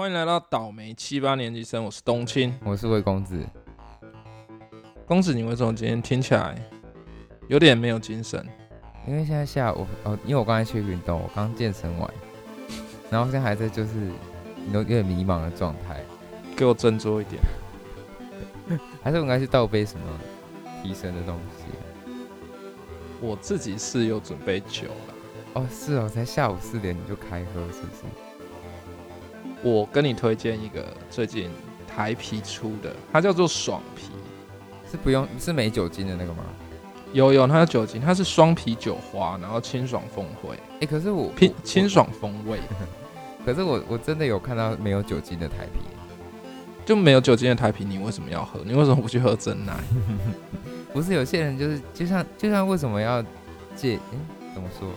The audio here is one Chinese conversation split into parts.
欢迎来到倒霉七八年级生，我是冬青我是魏公子，公子。你为什么今天听起来有点没有精神？因为现在下午哦，因为我刚才去运动，我刚健身完，然后现在还在就是有有点迷茫的状态，给我振作一点。还是我应该去倒杯什么提神的东西？我自己是有准备酒了。哦，是哦，才下午四点你就开喝，是不是？我跟你推荐一个最近台啤出的，它叫做爽啤，是不用是没酒精的那个吗？有有，它有酒精，它是双啤酒花，然后清爽风味。哎，可是我清清爽风味，可是我我真的有看到没有酒精的台啤，就没有酒精的台啤，你为什么要喝？你为什么不去喝真奶？不是有些人就是就像就像为什么要戒？哎，怎么说？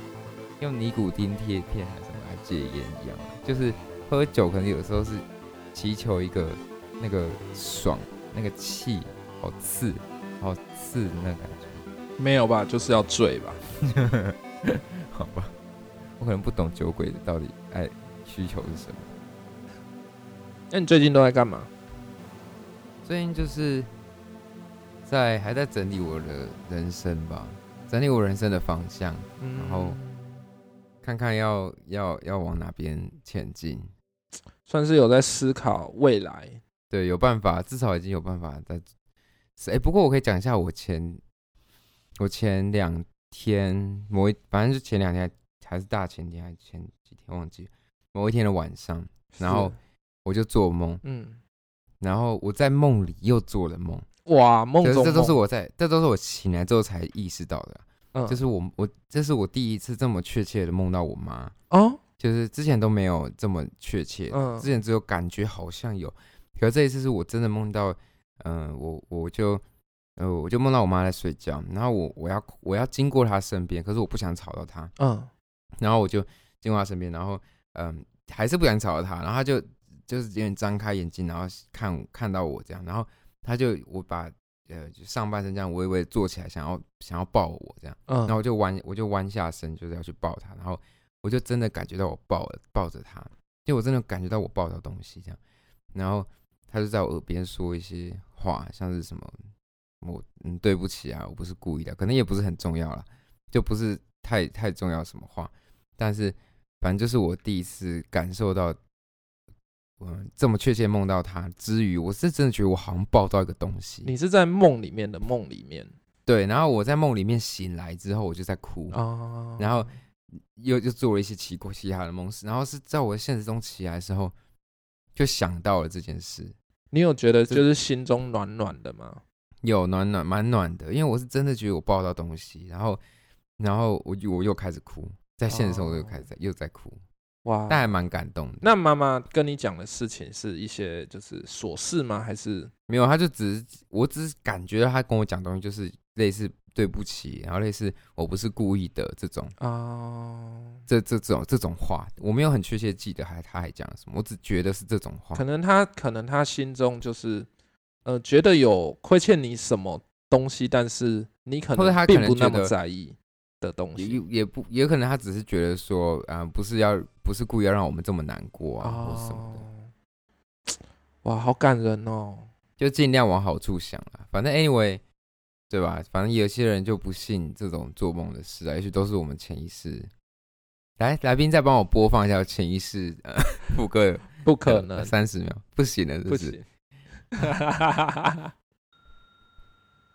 用尼古丁贴片还是什么来戒烟一样，就是喝酒可能有时候是祈求一个那个爽，那个气好刺，好刺的那感觉。没有吧？就是要醉吧？好吧，我可能不懂酒鬼到底爱需求是什么。那你最近都在干嘛？最近就是在还在整理我的人生吧，整理我人生的方向，然后看看要要要往哪边前进，算是有在思考未来。对，有办法，至少已经有办法在。哎，不过我可以讲一下我前。我前两天某一，反正是前两天还是大前天还是前几天忘记，某一天的晚上，然后我就做梦，嗯，然后我在梦里又做了梦，哇，梦中这都是我在，这都是我醒来之后才意识到的，嗯，就是我我这是我第一次这么确切的梦到我妈，哦，就是之前都没有这么确切，嗯，之前只有感觉好像有，可这一次是我真的梦到，嗯，我我就。呃，我就梦到我妈在睡觉，然后我我要我要经过她身边，可是我不想吵到她，嗯，然后我就经过她身边，然后嗯，还是不想吵到她，然后她就就是有点张开眼睛，然后看看到我这样，然后她就我把呃就上半身这样微微坐起来，想要想要抱我这样，嗯，然后我就弯我就弯下身就是要去抱她，然后我就真的感觉到我抱抱着他，就我真的感觉到我抱到东西这样，然后他就在我耳边说一些话，像是什么。我嗯，对不起啊，我不是故意的，可能也不是很重要了，就不是太太重要什么话，但是反正就是我第一次感受到，嗯，这么确切梦到他之余，我是真的觉得我好像抱到一个东西。你是在梦里面的梦里面，对，然后我在梦里面醒来之后，我就在哭，哦，然后又又做了一些奇怪其他的梦事，然后是在我现实中起来的时候，就想到了这件事。你有觉得就是心中暖暖的吗？有暖暖蛮暖的，因为我是真的觉得我抱到东西，然后，然后我我又开始哭，在现实生活又开始又在哭，哇，但还蛮感动的。那妈妈跟你讲的事情是一些就是琐事吗？还是没有？他就只是，我只是感觉到他跟我讲东西就是类似对不起，然后类似我不是故意的这种哦，这这种这种话，我没有很确切记得还他还讲什么，我只觉得是这种话。可能他可能他心中就是。呃，觉得有亏欠你什么东西，但是你可能并不那么在意的东西，也也不也可能他只是觉得说，啊，不是要不是故意要让我们这么难过啊，或什么的。哇，好感人哦！就尽量往好处想了，反正 anyway，对吧？反正有些人就不信这种做梦的事啊，也许都是我们潜意识。来，来宾再帮我播放一下潜意识副歌，不可能三十秒，不行了，不行。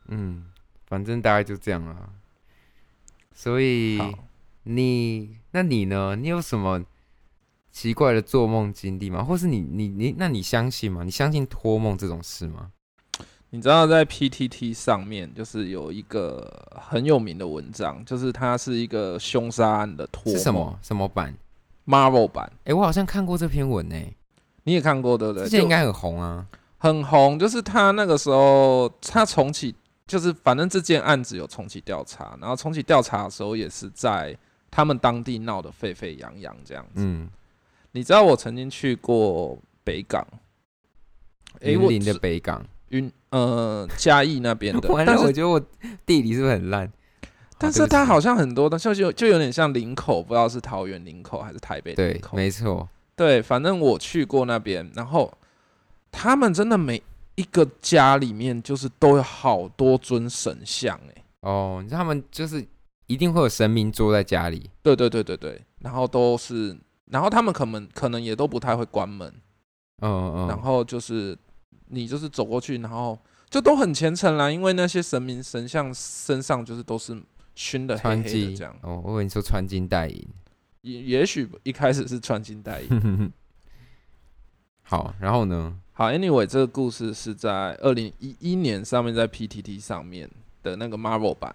嗯，反正大概就这样啊。所以你，那你呢？你有什么奇怪的做梦经历吗？或是你，你，你，那你相信吗？你相信托梦这种事吗？你知道在 PTT 上面就是有一个很有名的文章，就是它是一个凶杀案的托是什么什么版？Marvel 版？哎，我好像看过这篇文呢。你也看过对不对？之前应该很红啊。很红，就是他那个时候，他重启，就是反正这件案子有重启调查，然后重启调查的时候，也是在他们当地闹得沸沸扬扬这样子。嗯，你知道我曾经去过北港，云林的北港，云呃嘉义那边的，但是我觉得我地理是不是很烂？但是它好像很多东西就就有点像林口，不知道是桃园林口还是台北林口，没错。对，反正我去过那边，然后他们真的每一个家里面就是都有好多尊神像，哎，哦，你知道他们就是一定会有神明坐在家里，对对对对对，然后都是，然后他们可能可能也都不太会关门，嗯嗯，然后就是你就是走过去，然后就都很虔诚啦，因为那些神明神像身上就是都是熏的黑黑的这样，哦，我跟你说穿金戴银。也也许一开始是穿金戴银。好，然后呢？好，Anyway，这个故事是在二零一一年上面在 PTT 上面的那个 Marvel 版。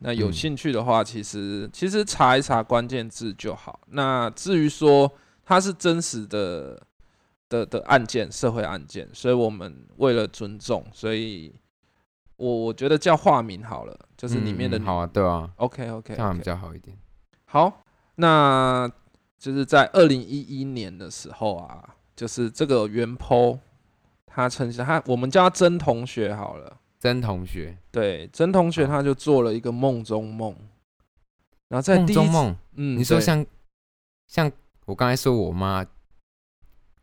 那有兴趣的话，其实其实查一查关键字就好。那至于说它是真实的的的案件，社会案件，所以我们为了尊重，所以我我觉得叫化名好了，就是里面的好啊，对啊，OK OK，这样比较好一点。好。那就是在二零一一年的时候啊，就是这个袁剖，他称他我们叫他曾同学好了，曾同学，对，曾同学他就做了一个梦中梦，然后在梦中梦，嗯，你说像像我刚才说我妈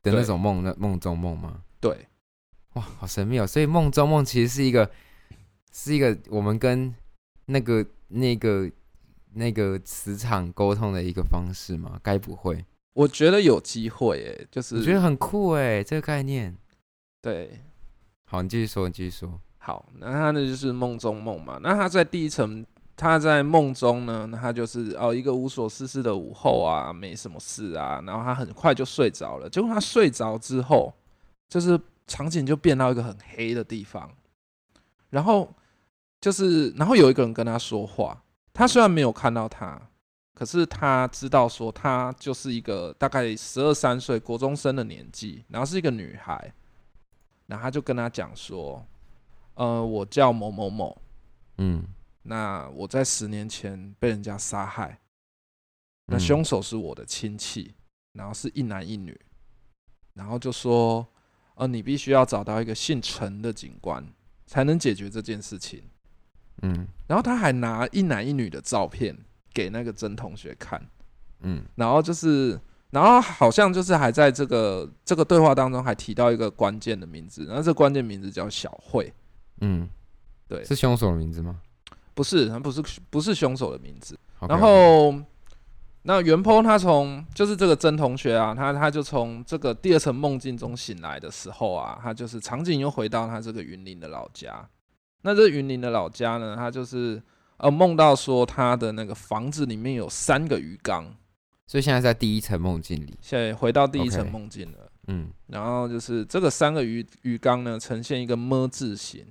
的那种梦，那梦中梦吗？对，哇，好神秘哦！所以梦中梦其实是一个是一个我们跟那个那个。那个磁场沟通的一个方式吗？该不会？我觉得有机会诶，就是我觉得很酷诶，这个概念。对，好，你继续说，你继续说。好，那他那就是梦中梦嘛。那他在第一层，他在梦中呢，他就是哦一个无所事事的午后啊，没什么事啊，然后他很快就睡着了。结果他睡着之后，就是场景就变到一个很黑的地方，然后就是然后有一个人跟他说话。他虽然没有看到他，可是他知道说他就是一个大概十二三岁国中生的年纪，然后是一个女孩，然后他就跟他讲说：“呃，我叫某某某，嗯，那我在十年前被人家杀害，那凶手是我的亲戚，然后是一男一女，然后就说，呃，你必须要找到一个姓陈的警官，才能解决这件事情。”嗯，然后他还拿一男一女的照片给那个曾同学看，嗯，然后就是，然后好像就是还在这个这个对话当中还提到一个关键的名字，然后这关键名字叫小慧，嗯，对，是凶手的名字吗？不是，他不是不是凶手的名字。然后那袁坡他从就是这个曾同学啊，他他就从这个第二层梦境中醒来的时候啊，他就是场景又回到他这个云林的老家。那这云林的老家呢？他就是呃梦到说他的那个房子里面有三个鱼缸，所以现在在第一层梦境里，现在回到第一层梦境了。嗯，然后就是这个三个鱼鱼缸呢，呈现一个么字形。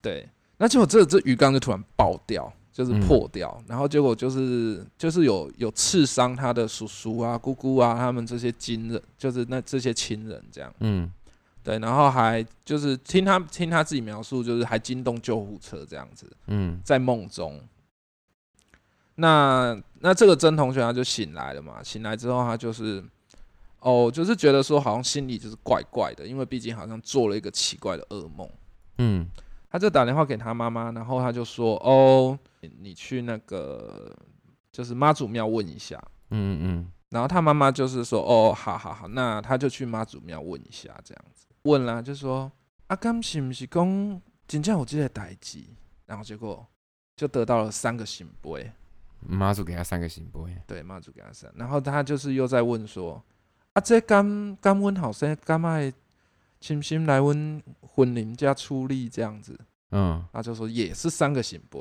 对，那结果这这鱼缸就突然爆掉，就是破掉，然后结果就是就是有有刺伤他的叔叔啊、姑姑啊，他们这些亲人，就是那这些亲人这样。嗯。对，然后还就是听他听他自己描述，就是还惊动救护车这样子。嗯，在梦中，那那这个曾同学他就醒来了嘛？醒来之后，他就是哦，就是觉得说好像心里就是怪怪的，因为毕竟好像做了一个奇怪的噩梦。嗯，他就打电话给他妈妈，然后他就说：“哦，你去那个就是妈祖庙问一下。”嗯嗯，然后他妈妈就是说：“哦，好好好，那他就去妈祖庙问一下这样子。”问啦，就说阿甘是不是讲真正有这个代志？然后结果就得到了三个醒杯。妈祖给他三个醒杯。对，妈祖给他三。然后他就是又在问说：啊，这甘甘温好生甘爱亲心来问婚礼家出力这样子。嗯，他就说也是三个醒杯。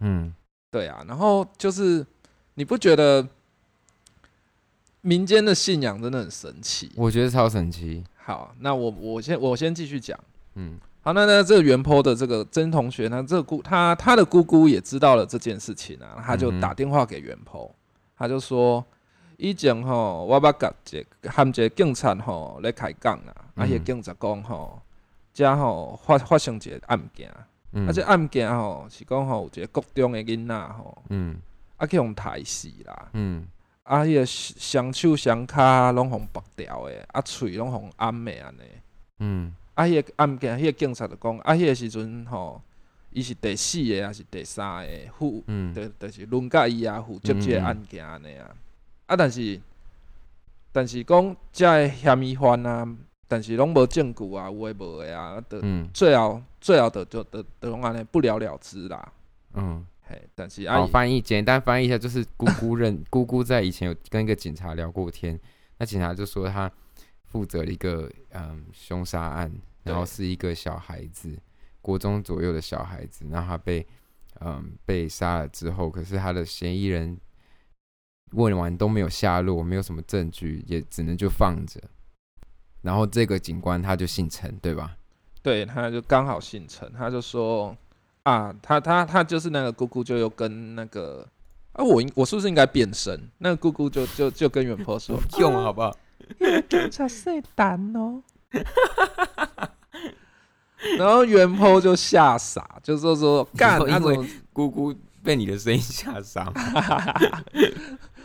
嗯，对啊。然后就是你不觉得民间的信仰真的很神奇？我觉得超神奇。好，那我我先我先继续讲。嗯，好，那那这个原坡的这个曾同学呢，这个姑他他的姑姑也知道了这件事情啊，他就打电话给原坡，他就说以前吼我捌甲一个含一个警察吼咧开讲啦，啊，迄个警察讲吼，遮吼发发生一个案件，啊，这案件吼是讲吼有一个国中的囡仔吼，嗯，啊去互刣死啦，嗯。啊，迄个双手双骹拢互拔掉诶，啊，喙拢互暗诶安尼。嗯。啊，迄个案件，迄个警察就讲，啊，迄个时阵吼，伊是第四个还是第三个负，嗯，就就是轮到伊啊负责即个案件安尼啊。啊，但是但是讲这嫌疑犯啊，但是拢无证据啊，有诶无诶啊，得最后最后的就得得拢安尼不了了之啦。嗯，嘿，但是好翻译简单翻译一下，就是姑姑认 姑姑在以前有跟一个警察聊过天，那警察就说他负责了一个嗯凶杀案，然后是一个小孩子，国中左右的小孩子，然后他被嗯被杀了之后，可是他的嫌疑人。问完都没有下落，没有什么证据，也只能就放着。然后这个警官他就姓陈，对吧？对，他就刚好姓陈，他就说啊，他他他就是那个姑姑，就又跟那个啊，我应我是不是应该变身？那个姑姑就就就跟袁坡说 用好不好？警察是胆哦。然后袁坡就吓傻，就说说干，因为姑姑被你的声音吓傻。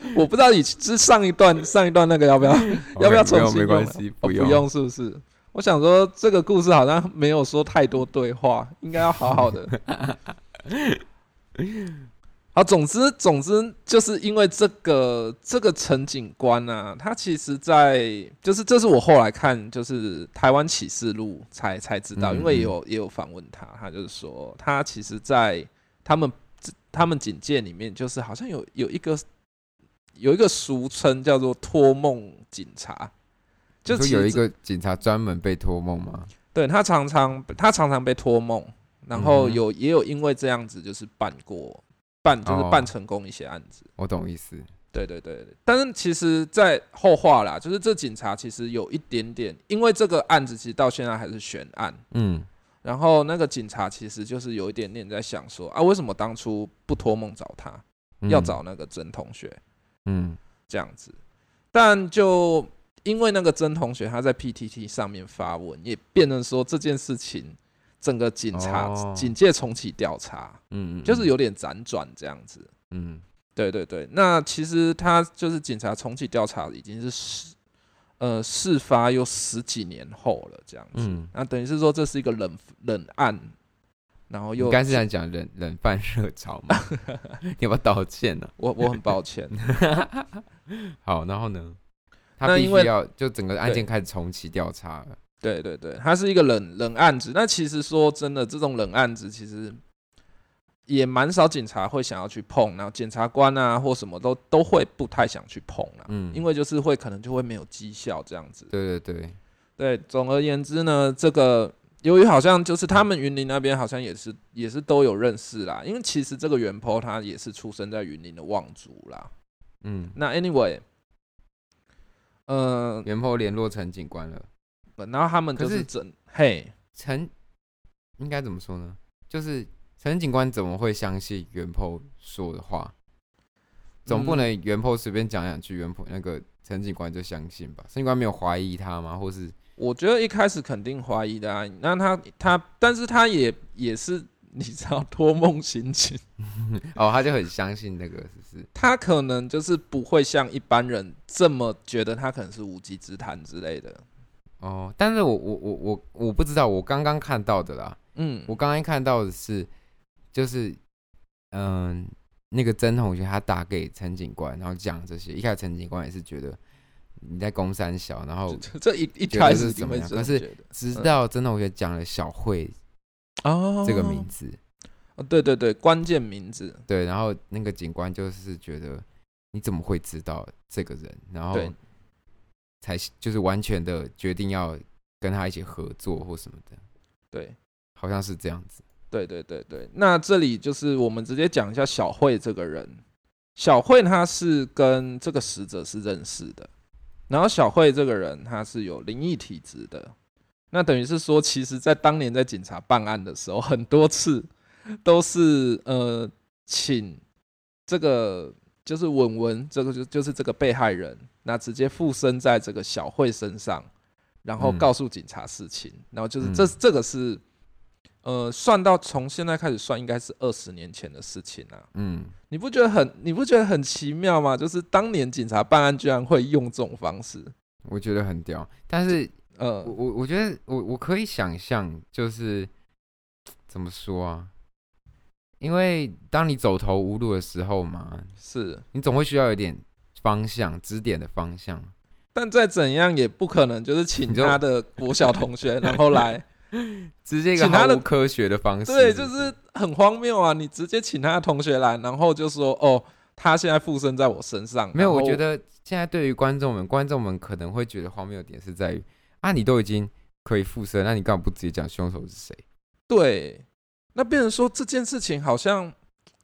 我不知道你是上一段上一段那个要不要 要不要重新用？没关系，不用不用是不是？我想说这个故事好像没有说太多对话，应该要好好的。好，总之总之就是因为这个这个陈警官呢，他其实在就是这是我后来看就是台湾启示录才才知道，因为有也有访问他，他就是说他其实，在他们他们警戒里面，就是好像有有一个。有一个俗称叫做“托梦警察”，就是有一个警察专门被托梦吗？对他常常他常常被托梦，然后有也有因为这样子就是办过办就是办成功一些案子。我懂意思。对对对对，但是其实，在后话啦，就是这警察其实有一点点，因为这个案子其实到现在还是悬案。嗯，然后那个警察其实就是有一点点在想说啊，为什么当初不托梦找他，要找那个曾同学？嗯，这样子，但就因为那个曾同学他在 PTT 上面发文，也变成说这件事情整个警察警戒重启调查，嗯，就是有点辗转这样子，嗯，对对对，那其实他就是警察重启调查已经是事呃事发又十几年后了这样子，那等于是说这是一个冷冷案。然后又刚是想讲冷冷饭热炒嘛？你要不要道歉呢？我我很抱歉。好，然后呢？他必须要就整个案件开始重启调查了。对对对，它是一个冷冷案子。那其实说真的，这种冷案子其实也蛮少警察会想要去碰，然后检察官啊或什么都都会不太想去碰了。嗯，因为就是会可能就会没有绩效这样子。对对对对，总而言之呢，这个。由于好像就是他们云林那边好像也是也是都有认识啦，因为其实这个袁坡他也是出生在云林的望族啦。嗯，那 anyway，呃，袁坡联络陈警官了，然后他们就是整嘿陈应该怎么说呢？就是陈警官怎么会相信袁坡说的话？总不能袁坡随便讲两句，袁坡那个陈警官就相信吧？陈警官没有怀疑他吗？或是？我觉得一开始肯定怀疑的啊，那他他，但是他也也是你知道托梦心情 哦，他就很相信那个，是不是？他可能就是不会像一般人这么觉得他可能是无稽之谈之类的哦。但是我我我我我不知道，我刚刚看到的啦，嗯，我刚刚看到的是，就是嗯，那个曾同学他打给陈警官，然后讲这些，一开始陈警官也是觉得。你在攻三小，然后这一一开始怎么样？可是直到曾同学讲了小慧哦这个名字，哦对对对，关键名字对，然后那个警官就是觉得你怎么会知道这个人？然后才就是完全的决定要跟他一起合作或什么的，对，好像是这样子。对对对对，那这里就是我们直接讲一下小慧这个人。小慧她是跟这个死者是认识的。然后小慧这个人，他是有灵异体质的，那等于是说，其实，在当年在警察办案的时候，很多次都是呃，请这个就是文文，这个就就是这个被害人，那直接附身在这个小慧身上，然后告诉警察事情，然后就是这这个是。呃，算到从现在开始算，应该是二十年前的事情了。嗯，你不觉得很你不觉得很奇妙吗？就是当年警察办案居然会用这种方式，我觉得很屌。但是，呃，我我我觉得我我可以想象，就是怎么说啊？因为当你走投无路的时候嘛，是你总会需要有点方向指点的方向。但再怎样也不可能，就是请他的国小同学，然后来 直接请他的科学的方式，对，就是很荒谬啊！你直接请他的同学来，然后就说哦，他现在附身在我身上。没有，我觉得现在对于观众们，观众们可能会觉得荒谬的点是在于啊，你都已经可以附身，那你干嘛不直接讲凶手是谁？对，那变成说这件事情好像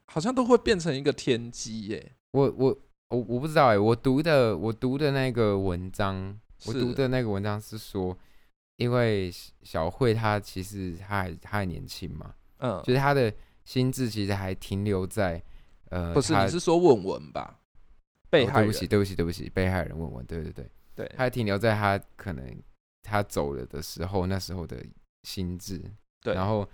好像都会变成一个天机耶。我我。我我不知道哎，我读的我读的那个文章，我读的那个文章是说，因为小慧她其实她还她还年轻嘛，嗯，就是她的心智其实还停留在呃，不是你是说问文吧？被害对不起对不起对不起，被害人问文，对对对对，还停留在她可能她走了的时候那时候的心智，对，然后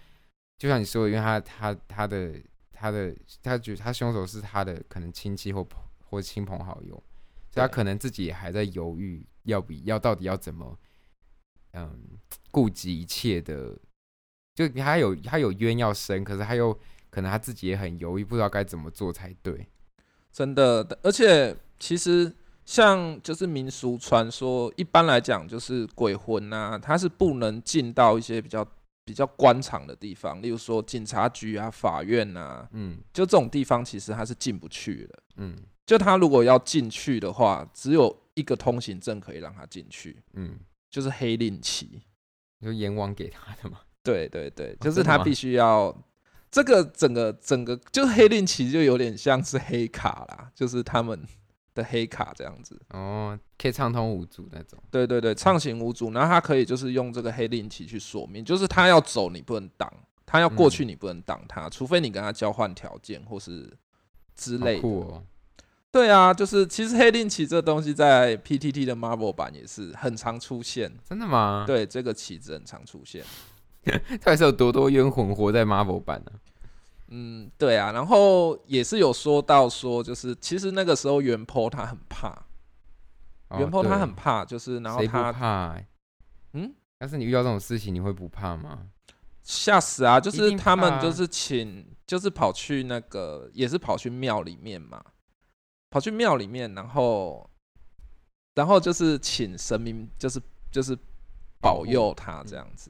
就像你说，因为她她她的她的她觉得他凶手是她的可能亲戚或朋。或亲朋好友，所以她可能自己也还在犹豫，要比要到底要怎么，嗯，顾及一切的，就他有他有冤要生，可是他又可能他自己也很犹豫，不知道该怎么做才对。真的，而且其实像就是民俗传说，一般来讲就是鬼魂啊，他是不能进到一些比较比较官场的地方，例如说警察局啊、法院啊，嗯，就这种地方其实他是进不去的，嗯。就他如果要进去的话，只有一个通行证可以让他进去，嗯，就是黑令旗，就阎王给他的嘛。对对对，就是他必须要这个整个整个，就是黑令旗就有点像是黑卡啦，就是他们的黑卡这样子。哦，可以畅通无阻那种。对对对，畅行无阻。然后他可以就是用这个黑令旗去锁命，就是他要走你不能挡，他要过去你不能挡他，除非你跟他交换条件或是之类的。对啊，就是其实黑令旗这东西在 PTT 的 Marvel 版也是很常出现，真的吗？对，这个旗子很常出现。到底是有多多冤魂活在 Marvel 版呢？嗯，对啊，然后也是有说到说，就是其实那个时候元坡他很怕，元坡他很怕，就是然后他怕，嗯，但是你遇到这种事情，你会不怕吗？吓死啊！就是他们就是请，就是跑去那个，也是跑去庙里面嘛。跑去庙里面，然后，然后就是请神明，就是就是保佑他这样子。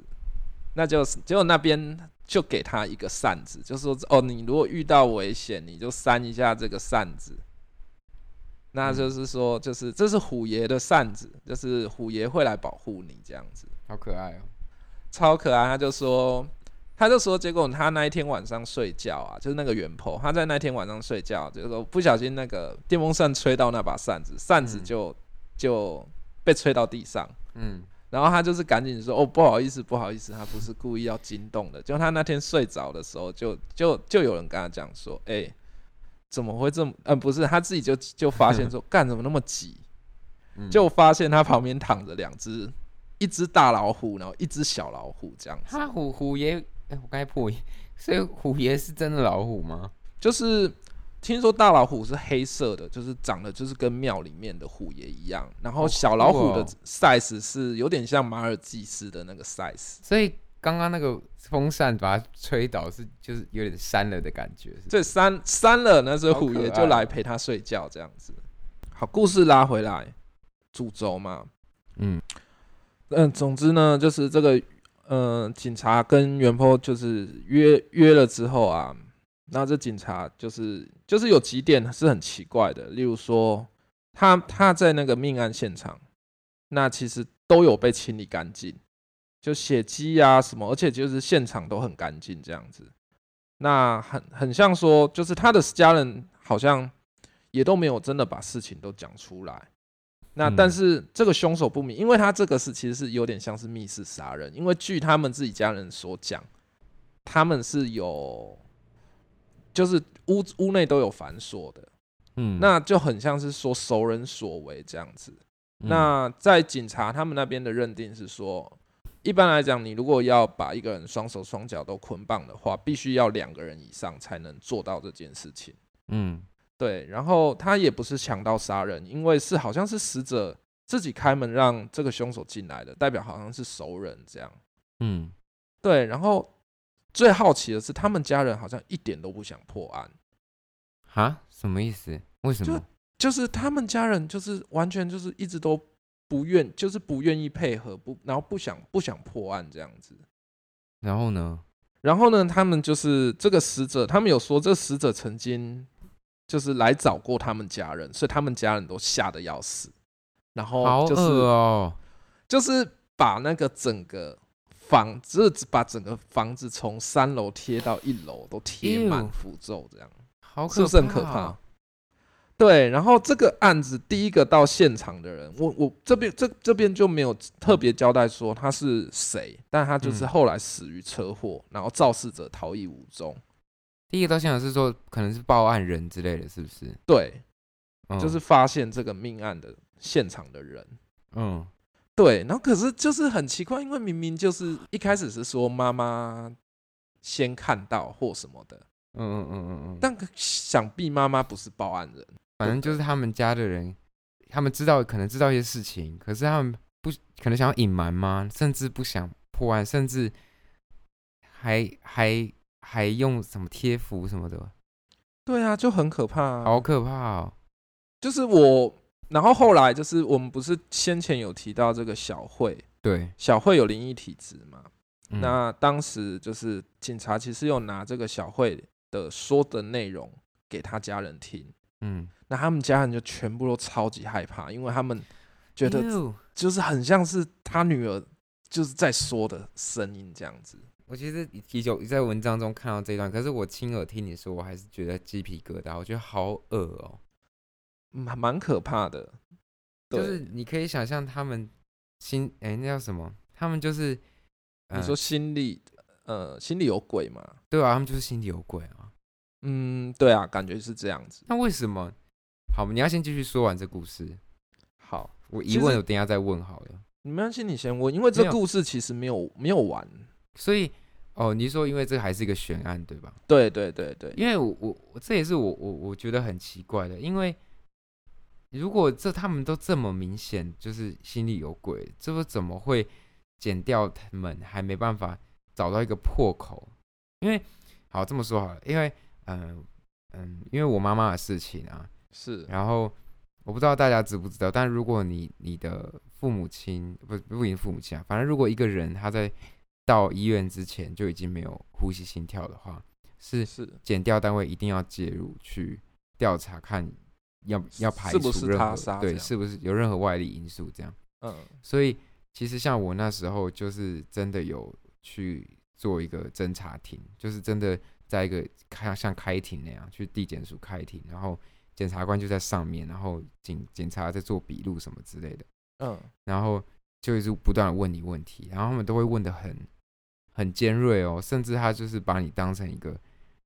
那就是结果那边就给他一个扇子，就说哦，你如果遇到危险，你就扇一下这个扇子。那就是说，就是这是虎爷的扇子，就是虎爷会来保护你这样子。好可爱哦，超可爱。他就说。他就说，结果他那一天晚上睡觉啊，就是那个元婆，他在那天晚上睡觉，就是说不小心那个电风扇吹到那把扇子，扇子就就被吹到地上。嗯，然后他就是赶紧说：“哦，不好意思，不好意思，他不是故意要惊动的。”就他那天睡着的时候，就就就有人跟他讲说：“哎，怎么会这么……嗯，不是，他自己就就发现说，干怎么那么急？就发现他旁边躺着两只，一只大老虎，然后一只小老虎这样子。他虎虎爷。哎，我刚才破音，所以虎爷是真的老虎吗？就是听说大老虎是黑色的，就是长得就是跟庙里面的虎爷一样，然后小老虎的 size 是有点像马尔济斯的那个 size。所以刚刚那个风扇把它吹倒，是就是有点扇了的感觉。这扇扇了，那只虎爷就来陪他睡觉这样子。好，故事拉回来，主轴嘛，嗯嗯，总之呢，就是这个。嗯，警察跟袁坡就是约约了之后啊，那这警察就是就是有几点是很奇怪的，例如说他他在那个命案现场，那其实都有被清理干净，就血迹啊什么，而且就是现场都很干净这样子，那很很像说，就是他的家人好像也都没有真的把事情都讲出来。那但是这个凶手不明，因为他这个是其实是有点像是密室杀人，因为据他们自己家人所讲，他们是有，就是屋屋内都有反锁的，嗯，那就很像是说熟人所为这样子。那在警察他们那边的认定是说，一般来讲，你如果要把一个人双手双脚都捆绑的话，必须要两个人以上才能做到这件事情，嗯。对，然后他也不是强盗杀人，因为是好像是死者自己开门让这个凶手进来的，代表好像是熟人这样。嗯，对。然后最好奇的是，他们家人好像一点都不想破案。哈？什么意思？为什么？就就是他们家人就是完全就是一直都不愿，就是不愿意配合，不，然后不想不想破案这样子。然后呢？然后呢？他们就是这个死者，他们有说，这死者曾经就是来找过他们家人，所以他们家人都吓得要死。然后就是哦，就是把那个整个房子，把整个房子从三楼贴到一楼都贴满符咒，这样，是不是很可怕？对，然后这个案子第一个到现场的人，我我这边这这边就没有特别交代说他是谁，但他就是后来死于车祸，然后肇事者逃逸无踪。第一个到现场是说可能是报案人之类的，是不是？对，就是发现这个命案的现场的人。嗯，对，然后可是就是很奇怪，因为明明就是一开始是说妈妈先看到或什么的。嗯嗯嗯嗯嗯，但想必妈妈不是报案人。反正就是他们家的人，他们知道可能知道一些事情，可是他们不可能想要隐瞒吗？甚至不想破案，甚至还还还用什么贴符什么的？对啊，就很可怕，好可怕哦！就是我，然后后来就是我们不是先前有提到这个小慧，对，小慧有灵异体质嘛？那当时就是警察其实有拿这个小慧的说的内容给他家人听，嗯。那他们家人就全部都超级害怕，因为他们觉得就是很像是他女儿就是在说的声音这样子。我其实已经在文章中看到这段，可是我亲耳听你说，我还是觉得鸡皮疙瘩，我觉得好恶哦，蛮蛮可怕的。就是你可以想象他们心哎，那叫什么？他们就是你说心里呃心里有鬼嘛？对啊，他们就是心里有鬼啊。嗯，对啊，感觉是这样子。那为什么？好，你要先继续说完这故事。好，我疑问我等下再问好了。你没关系，你先问，因为这故事其实没有没有完，所以哦，你说因为这还是一个悬案，对吧？对对对对，因为我我我这也是我我我觉得很奇怪的，因为如果这他们都这么明显就是心里有鬼，这不怎么会剪掉他们还没办法找到一个破口？因为好这么说好了，因为嗯嗯，因为我妈妈的事情啊。是，然后我不知道大家知不知道，但如果你你的父母亲不不一定父母亲啊，反正如果一个人他在到医院之前就已经没有呼吸心跳的话，是是检调单位一定要介入去调查，看要要排除任何对是不是有任何外力因素这样。嗯，所以其实像我那时候就是真的有去做一个侦查庭，就是真的在一个开像开庭那样去地检署开庭，然后。检察官就在上面，然后警警察在做笔录什么之类的，嗯，然后就一直不断的问你问题，然后他们都会问的很很尖锐哦，甚至他就是把你当成一个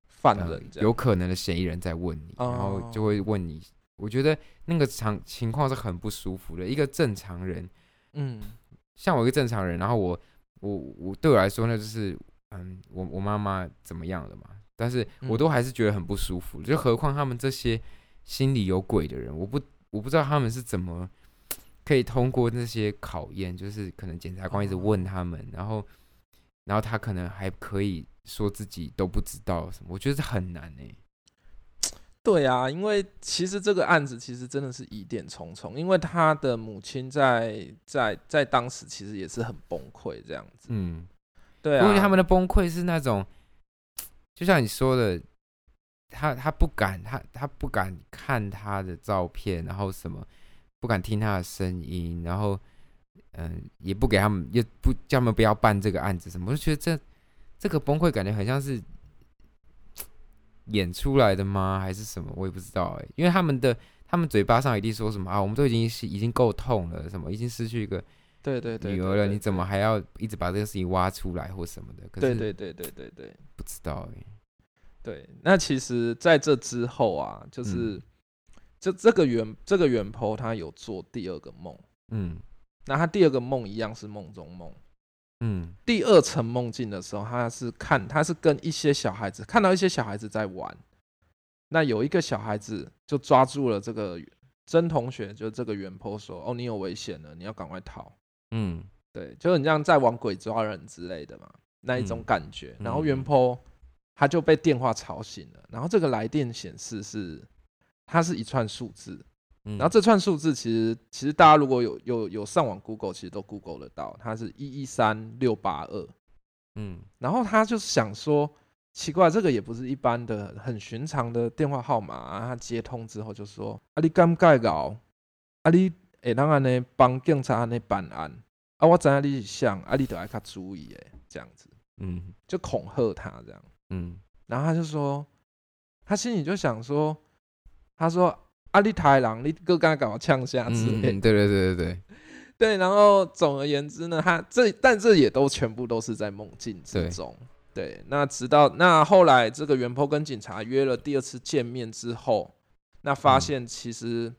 犯人，有可能的嫌疑人在问你，然后就会问你，我觉得那个场情况是很不舒服的。一个正常人，嗯，像我一个正常人，然后我我我对我来说那就是嗯，我我妈妈怎么样了嘛，但是我都还是觉得很不舒服，就何况他们这些。心里有鬼的人，我不我不知道他们是怎么可以通过那些考验，就是可能检察官一直问他们，然后然后他可能还可以说自己都不知道什么，我觉得很难哎。对啊，因为其实这个案子其实真的是疑点重重，因为他的母亲在在在当时其实也是很崩溃这样子。嗯，对啊，因为他们的崩溃是那种，就像你说的。他他不敢，他他不敢看他的照片，然后什么不敢听他的声音，然后嗯，也不给他们，也不叫他们不要办这个案子什么。我就觉得这这个崩溃感觉很像是演出来的吗？还是什么？我也不知道哎。因为他们的他们嘴巴上一定说什么啊，我们都已经是已经够痛了，什么已经失去一个对对女儿了，你怎么还要一直把这个事情挖出来或什么的？对对对对对对，不知道哎。对，那其实在这之后啊，就是就这个原这个原坡他有做第二个梦，嗯，那他第二个梦一样是梦中梦，嗯，第二层梦境的时候，他是看他是跟一些小孩子看到一些小孩子在玩，那有一个小孩子就抓住了这个真同学，就这个原坡说：“哦，你有危险了，你要赶快逃。”嗯，对，就很像在玩鬼抓人之类的嘛，那一种感觉。然后原坡。他就被电话吵醒了，然后这个来电显示是，它是一串数字，然后这串数字其实其实大家如果有有有上网 Google，其实都 Google 得到，它是一一三六八二。嗯，然后他就是想说，奇怪，这个也不是一般的很寻常的电话号码。啊他接通之后就说：“啊，你敢盖搞？啊，你会当安尼帮警察安尼办案？啊，我知影你是想，啊，你得爱较注意诶，这样子。”嗯，就恐吓他这样。嗯，然后他就说，他心里就想说，他说：“啊，你太郎，你哥刚搞呛下之类。”对对对对对。对，然后总而言之呢，他这但这也都全部都是在梦境之中。对，那直到那后来这个袁坡跟警察约了第二次见面之后，那发现其实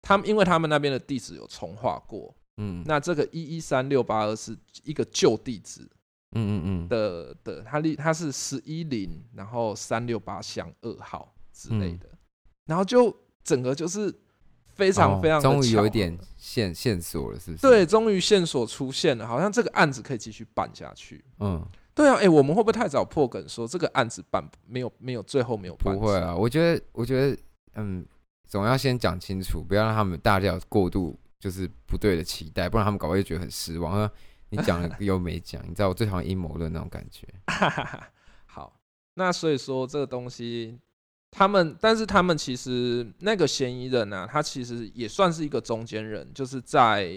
他们因为他们那边的地址有重划过，嗯，那这个一一三六八二是一个旧地址，嗯嗯嗯的的，他立他是十一零，然后三六八巷二号之类的，然后就整个就是。非常非常，终于有一点线线索了，是不是？对，终于线索出现了，好像这个案子可以继续办下去。嗯，对啊，哎，我们会不会太早破梗，说这个案子办没有没有最后没有办？不会啊，我觉得我觉得，嗯，总要先讲清楚，不要让他们大家过度就是不对的期待，不然他们搞会觉得很失望。你讲了 又没讲，你知道我最讨厌阴谋论那种感觉。好，那所以说这个东西。他们，但是他们其实那个嫌疑人呢，他其实也算是一个中间人，就是在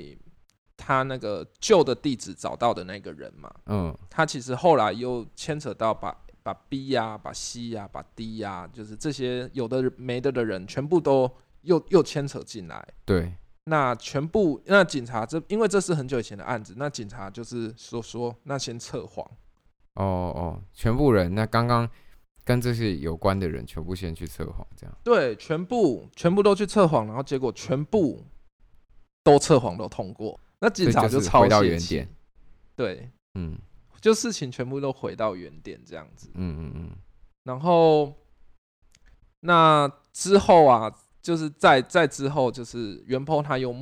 他那个旧的地址找到的那个人嘛。嗯，他其实后来又牵扯到把把 B 呀、把 C 呀、把 D 呀，就是这些有的没的的人，全部都又又牵扯进来。对，那全部那警察这因为这是很久以前的案子，那警察就是说说那先测谎。哦哦，全部人那刚刚。跟这些有关的人全部先去测谎，这样。对，全部全部都去测谎，然后结果全部都测谎都通过，那警察就超回到原点，对，嗯，就事情全部都回到原点这样子，嗯嗯嗯，然后那之后啊，就是在在之后，就是袁鹏他又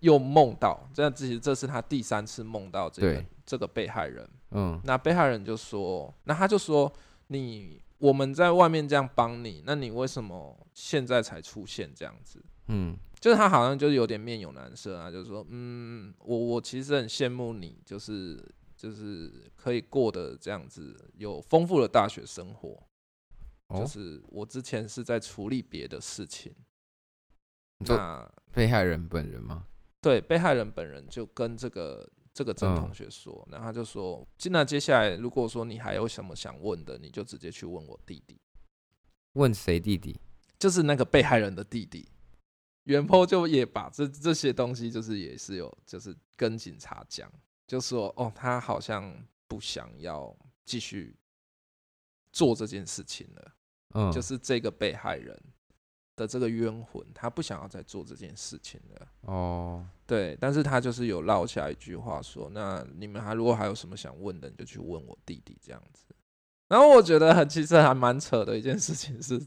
又梦到，这样其实这是他第三次梦到这个这个被害人，嗯，那被害人就说，那他就说你。我们在外面这样帮你，那你为什么现在才出现这样子？嗯，就是他好像就是有点面有难色啊，就是说，嗯，我我其实很羡慕你，就是就是可以过得这样子，有丰富的大学生活。就是我之前是在处理别的事情。那被害人本人吗？对，被害人本人就跟这个。这个曾同学说，然后他就说：“那接下来，如果说你还有什么想问的，你就直接去问我弟弟。问谁弟弟？就是那个被害人的弟弟。袁坡就也把这这些东西，就是也是有，就是跟警察讲，就说哦，他好像不想要继续做这件事情了。嗯，就是这个被害人。”的这个冤魂，他不想要再做这件事情了。哦，对，但是他就是有落下一句话说：“那你们还如果还有什么想问的，你就去问我弟弟这样子。”然后我觉得很其实还蛮扯的一件事情是，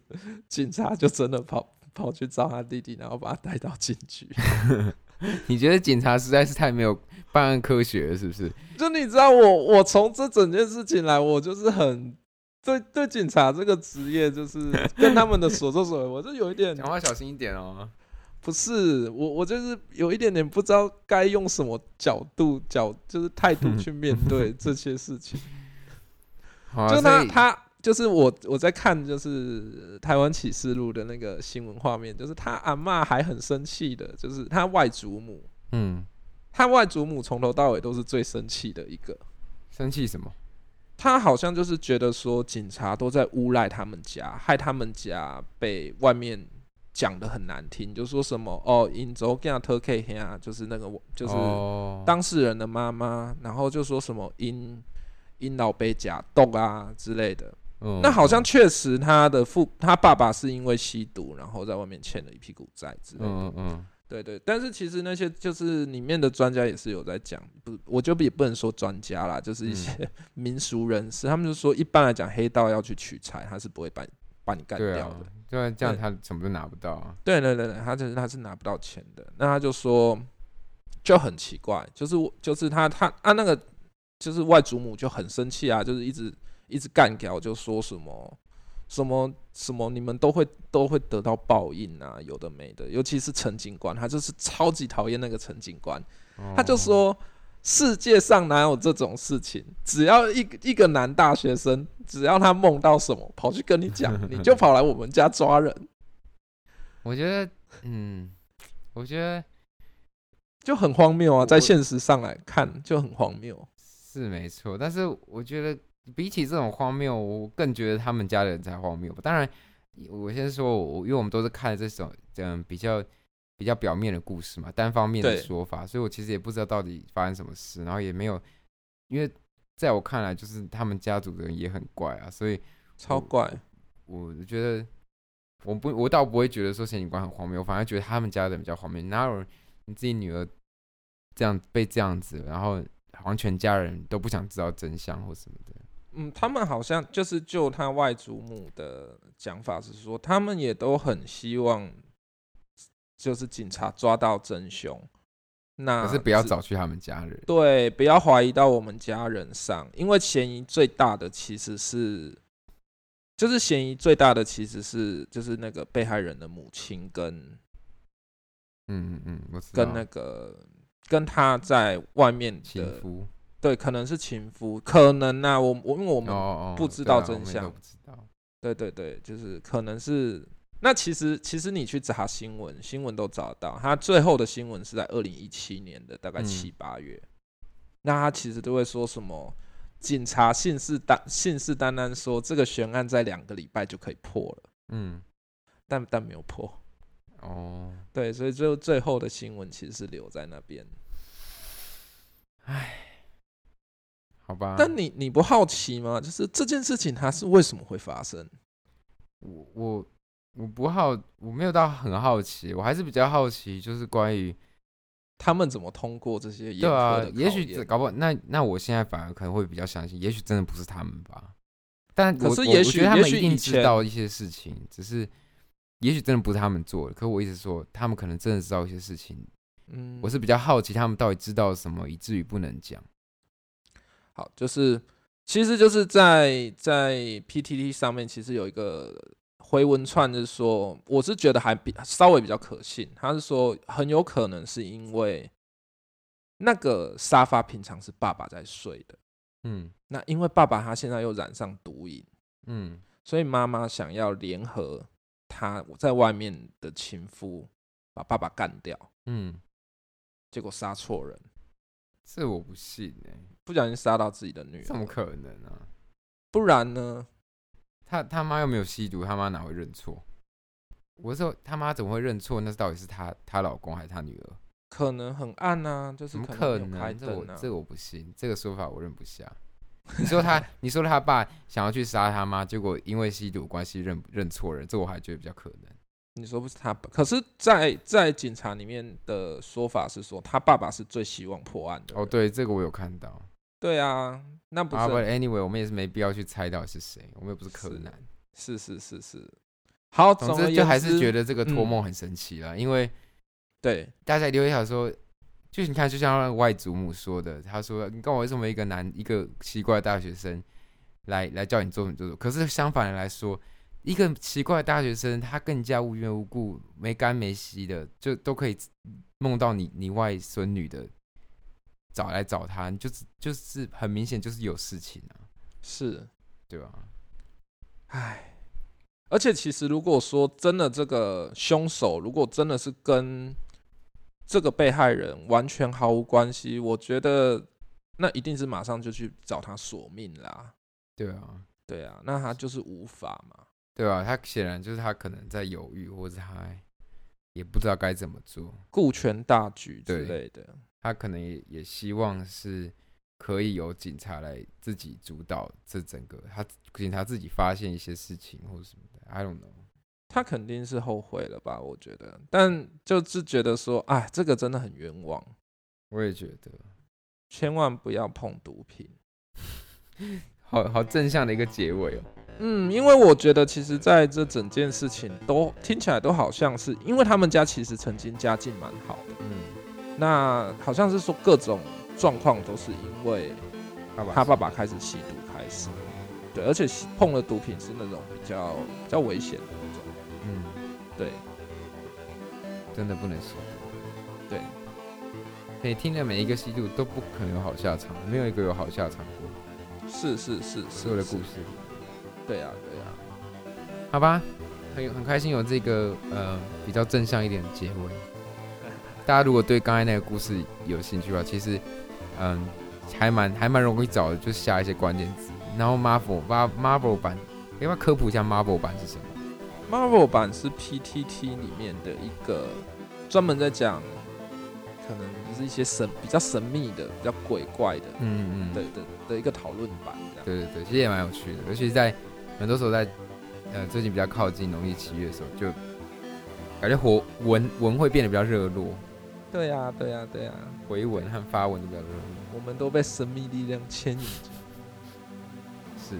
警察就真的跑跑去找他弟弟，然后把他带到警局。你觉得警察实在是太没有办案科学了，是不是？就你知道，我我从这整件事情来，我就是很。对对，警察这个职业就是跟他们的所作所为，我就有一点讲话小心一点哦。不是我，我就是有一点点不知道该用什么角度角，就是态度去面对这些事情。就他他就是我我在看就是台湾启示录的那个新闻画面，就是他阿妈还很生气的，就是他外祖母，嗯，他外祖母从头到尾都是最生气的一个。生气什么？他好像就是觉得说，警察都在诬赖他们家，害他们家被外面讲的很难听，就说什么哦，引走给他特 K 啊，就是那个就是当事人的妈妈，然后就说什么因因老被假动啊之类的。嗯那好像确实他的父他爸爸是因为吸毒，然后在外面欠了一屁股债之类的。嗯嗯。对对，但是其实那些就是里面的专家也是有在讲，不，我就也不能说专家啦，就是一些民俗人士，他们就说一般来讲，黑道要去取财，他是不会把把你干掉的，对，这样他什么都拿不到啊。对对对对，他就是他是拿不到钱的。那他就说就很奇怪，就是我就是他他啊那个就是外祖母就很生气啊，就是一直一直干掉，就说什么什么什么，你们都会都会得到报应啊，有的没的。尤其是陈警官，他就是超级讨厌那个陈警官，他就说世界上哪有这种事情？只要一一个男大学生，只要他梦到什么，跑去跟你讲，你就跑来我们家抓人。我觉得，嗯，我觉得就很荒谬啊，在现实上来看就很荒谬，是没错。但是我觉得。比起这种荒谬，我更觉得他们家的人才荒谬。当然，我先说，我因为我们都是看这种这样比较比较表面的故事嘛，单方面的说法，所以我其实也不知道到底发生什么事，然后也没有，因为在我看来，就是他们家族的人也很怪啊，所以超怪。我觉得我不，我倒不会觉得说刑警官很荒谬，我反而觉得他们家的人比较荒谬。哪有你自己女儿这样被这样子，然后好像全家人都不想知道真相或什么的。嗯，他们好像就是就他外祖母的讲法是说，他们也都很希望，就是警察抓到真凶。那可是不要找去他们家人，对，不要怀疑到我们家人上，因为嫌疑最大的其实是，就是嫌疑最大的其实是就是那个被害人的母亲跟，嗯嗯嗯，跟那个跟他在外面的夫。对，可能是情夫，可能呐，我我因为我们不知道真相，不知道。对对对，就是可能是。那其实其实你去查新闻，新闻都找到。他最后的新闻是在二零一七年的大概七八月。那他其实都会说什么？警察信誓旦信誓旦旦说这个悬案在两个礼拜就可以破了。嗯，但但没有破。哦，对，所以最后最后的新闻其实是留在那边。唉。好吧，但你你不好奇吗？就是这件事情它是为什么会发生？我我我不好，我没有到很好奇，我还是比较好奇，就是关于他们怎么通过这些对啊，也许搞不好，那那我现在反而可能会比较相信，也许真的不是他们吧。但可是也许他们一定知道一些事情，只是也许真的不是他们做的。可我一直说，他们可能真的知道一些事情。嗯，我是比较好奇，他们到底知道什么，以至于不能讲。好，就是，其实就是在在 PTT 上面，其实有一个回文串，就是说，我是觉得还比稍微比较可信。他是说，很有可能是因为那个沙发平常是爸爸在睡的，嗯，那因为爸爸他现在又染上毒瘾，嗯，所以妈妈想要联合他在外面的情夫把爸爸干掉，嗯，结果杀错人。这我不信哎，不小心杀到自己的女儿，怎么可能啊？不然呢？他他妈又没有吸毒，他妈哪会认错？我说他妈怎么会认错？那到底是他他老公还是他女儿？可能很暗啊，就是怎么可能？这我这我不信，这个说法我认不下。你说他，你说他爸想要去杀他妈，结果因为吸毒关系认认错人，这我还觉得比较可能。你说不是他，可是，在在警察里面的说法是说，他爸爸是最希望破案的。哦，对，这个我有看到。对啊，那不是。Anyway，我们也是没必要去猜到是谁，我们又不是柯南。是是是是。好，总之就还是觉得这个托梦很神奇了，因为对大家留言说，就你看，就像外祖母说的，他说：“你跟我为什么一个男一个奇怪的大学生来来叫你做什么做什么？”可是相反的来说。一个奇怪的大学生，他更加无缘无故、没干没息的，就都可以梦到你你外孙女的找来找他，就是就是很明显就是有事情啊，是，对吧？唉，而且其实如果说真的这个凶手如果真的是跟这个被害人完全毫无关系，我觉得那一定是马上就去找他索命啦。对啊，对啊，那他就是无法嘛。对吧？他显然就是他可能在犹豫，或者他也不知道该怎么做，顾全大局之类的。他可能也也希望是可以由警察来自己主导这整个，他警察自己发现一些事情或者什么的。I don't know。他肯定是后悔了吧？我觉得，但就是觉得说，哎，这个真的很冤枉。我也觉得，千万不要碰毒品。好好正向的一个结尾哦。嗯，因为我觉得其实在这整件事情都听起来都好像是，因为他们家其实曾经家境蛮好的。嗯，那好像是说各种状况都是因为他爸爸开始吸毒开始。对，而且碰了毒品是那种比较比较危险的那种。嗯，对，真的不能吸毒。对，可以听的每一个吸毒都不可能有好下场，没有一个有好下场过。是是是，所有的故事。对呀对呀，好吧，很很开心有这个呃比较正向一点的结尾。大家如果对刚才那个故事有兴趣的话，其实嗯还蛮还蛮容易找的，就下一些关键词。然后 Marvel Marvel 版，要不要科普一下 Marvel 版是什么？Marvel 版是 PTT 里面的一个专门在讲，可能就是一些神比较神秘的、比较鬼怪的，嗯嗯，的的的一个讨论版。对对对，其实也蛮有趣的，尤其是在很多时候在呃最近比较靠近农历七月的时候，就感觉火文文会变得比较热络。对呀对呀对呀，回文和发文都比较热络。我们都被神秘力量牵引着。是，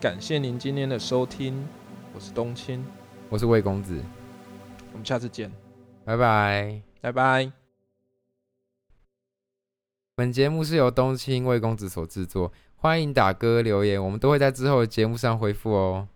感谢您今天的收听，我是冬青，我是魏公子，我们下次见，拜拜，拜拜。本节目是由冬青魏公子所制作，欢迎打歌留言，我们都会在之后的节目上回复哦。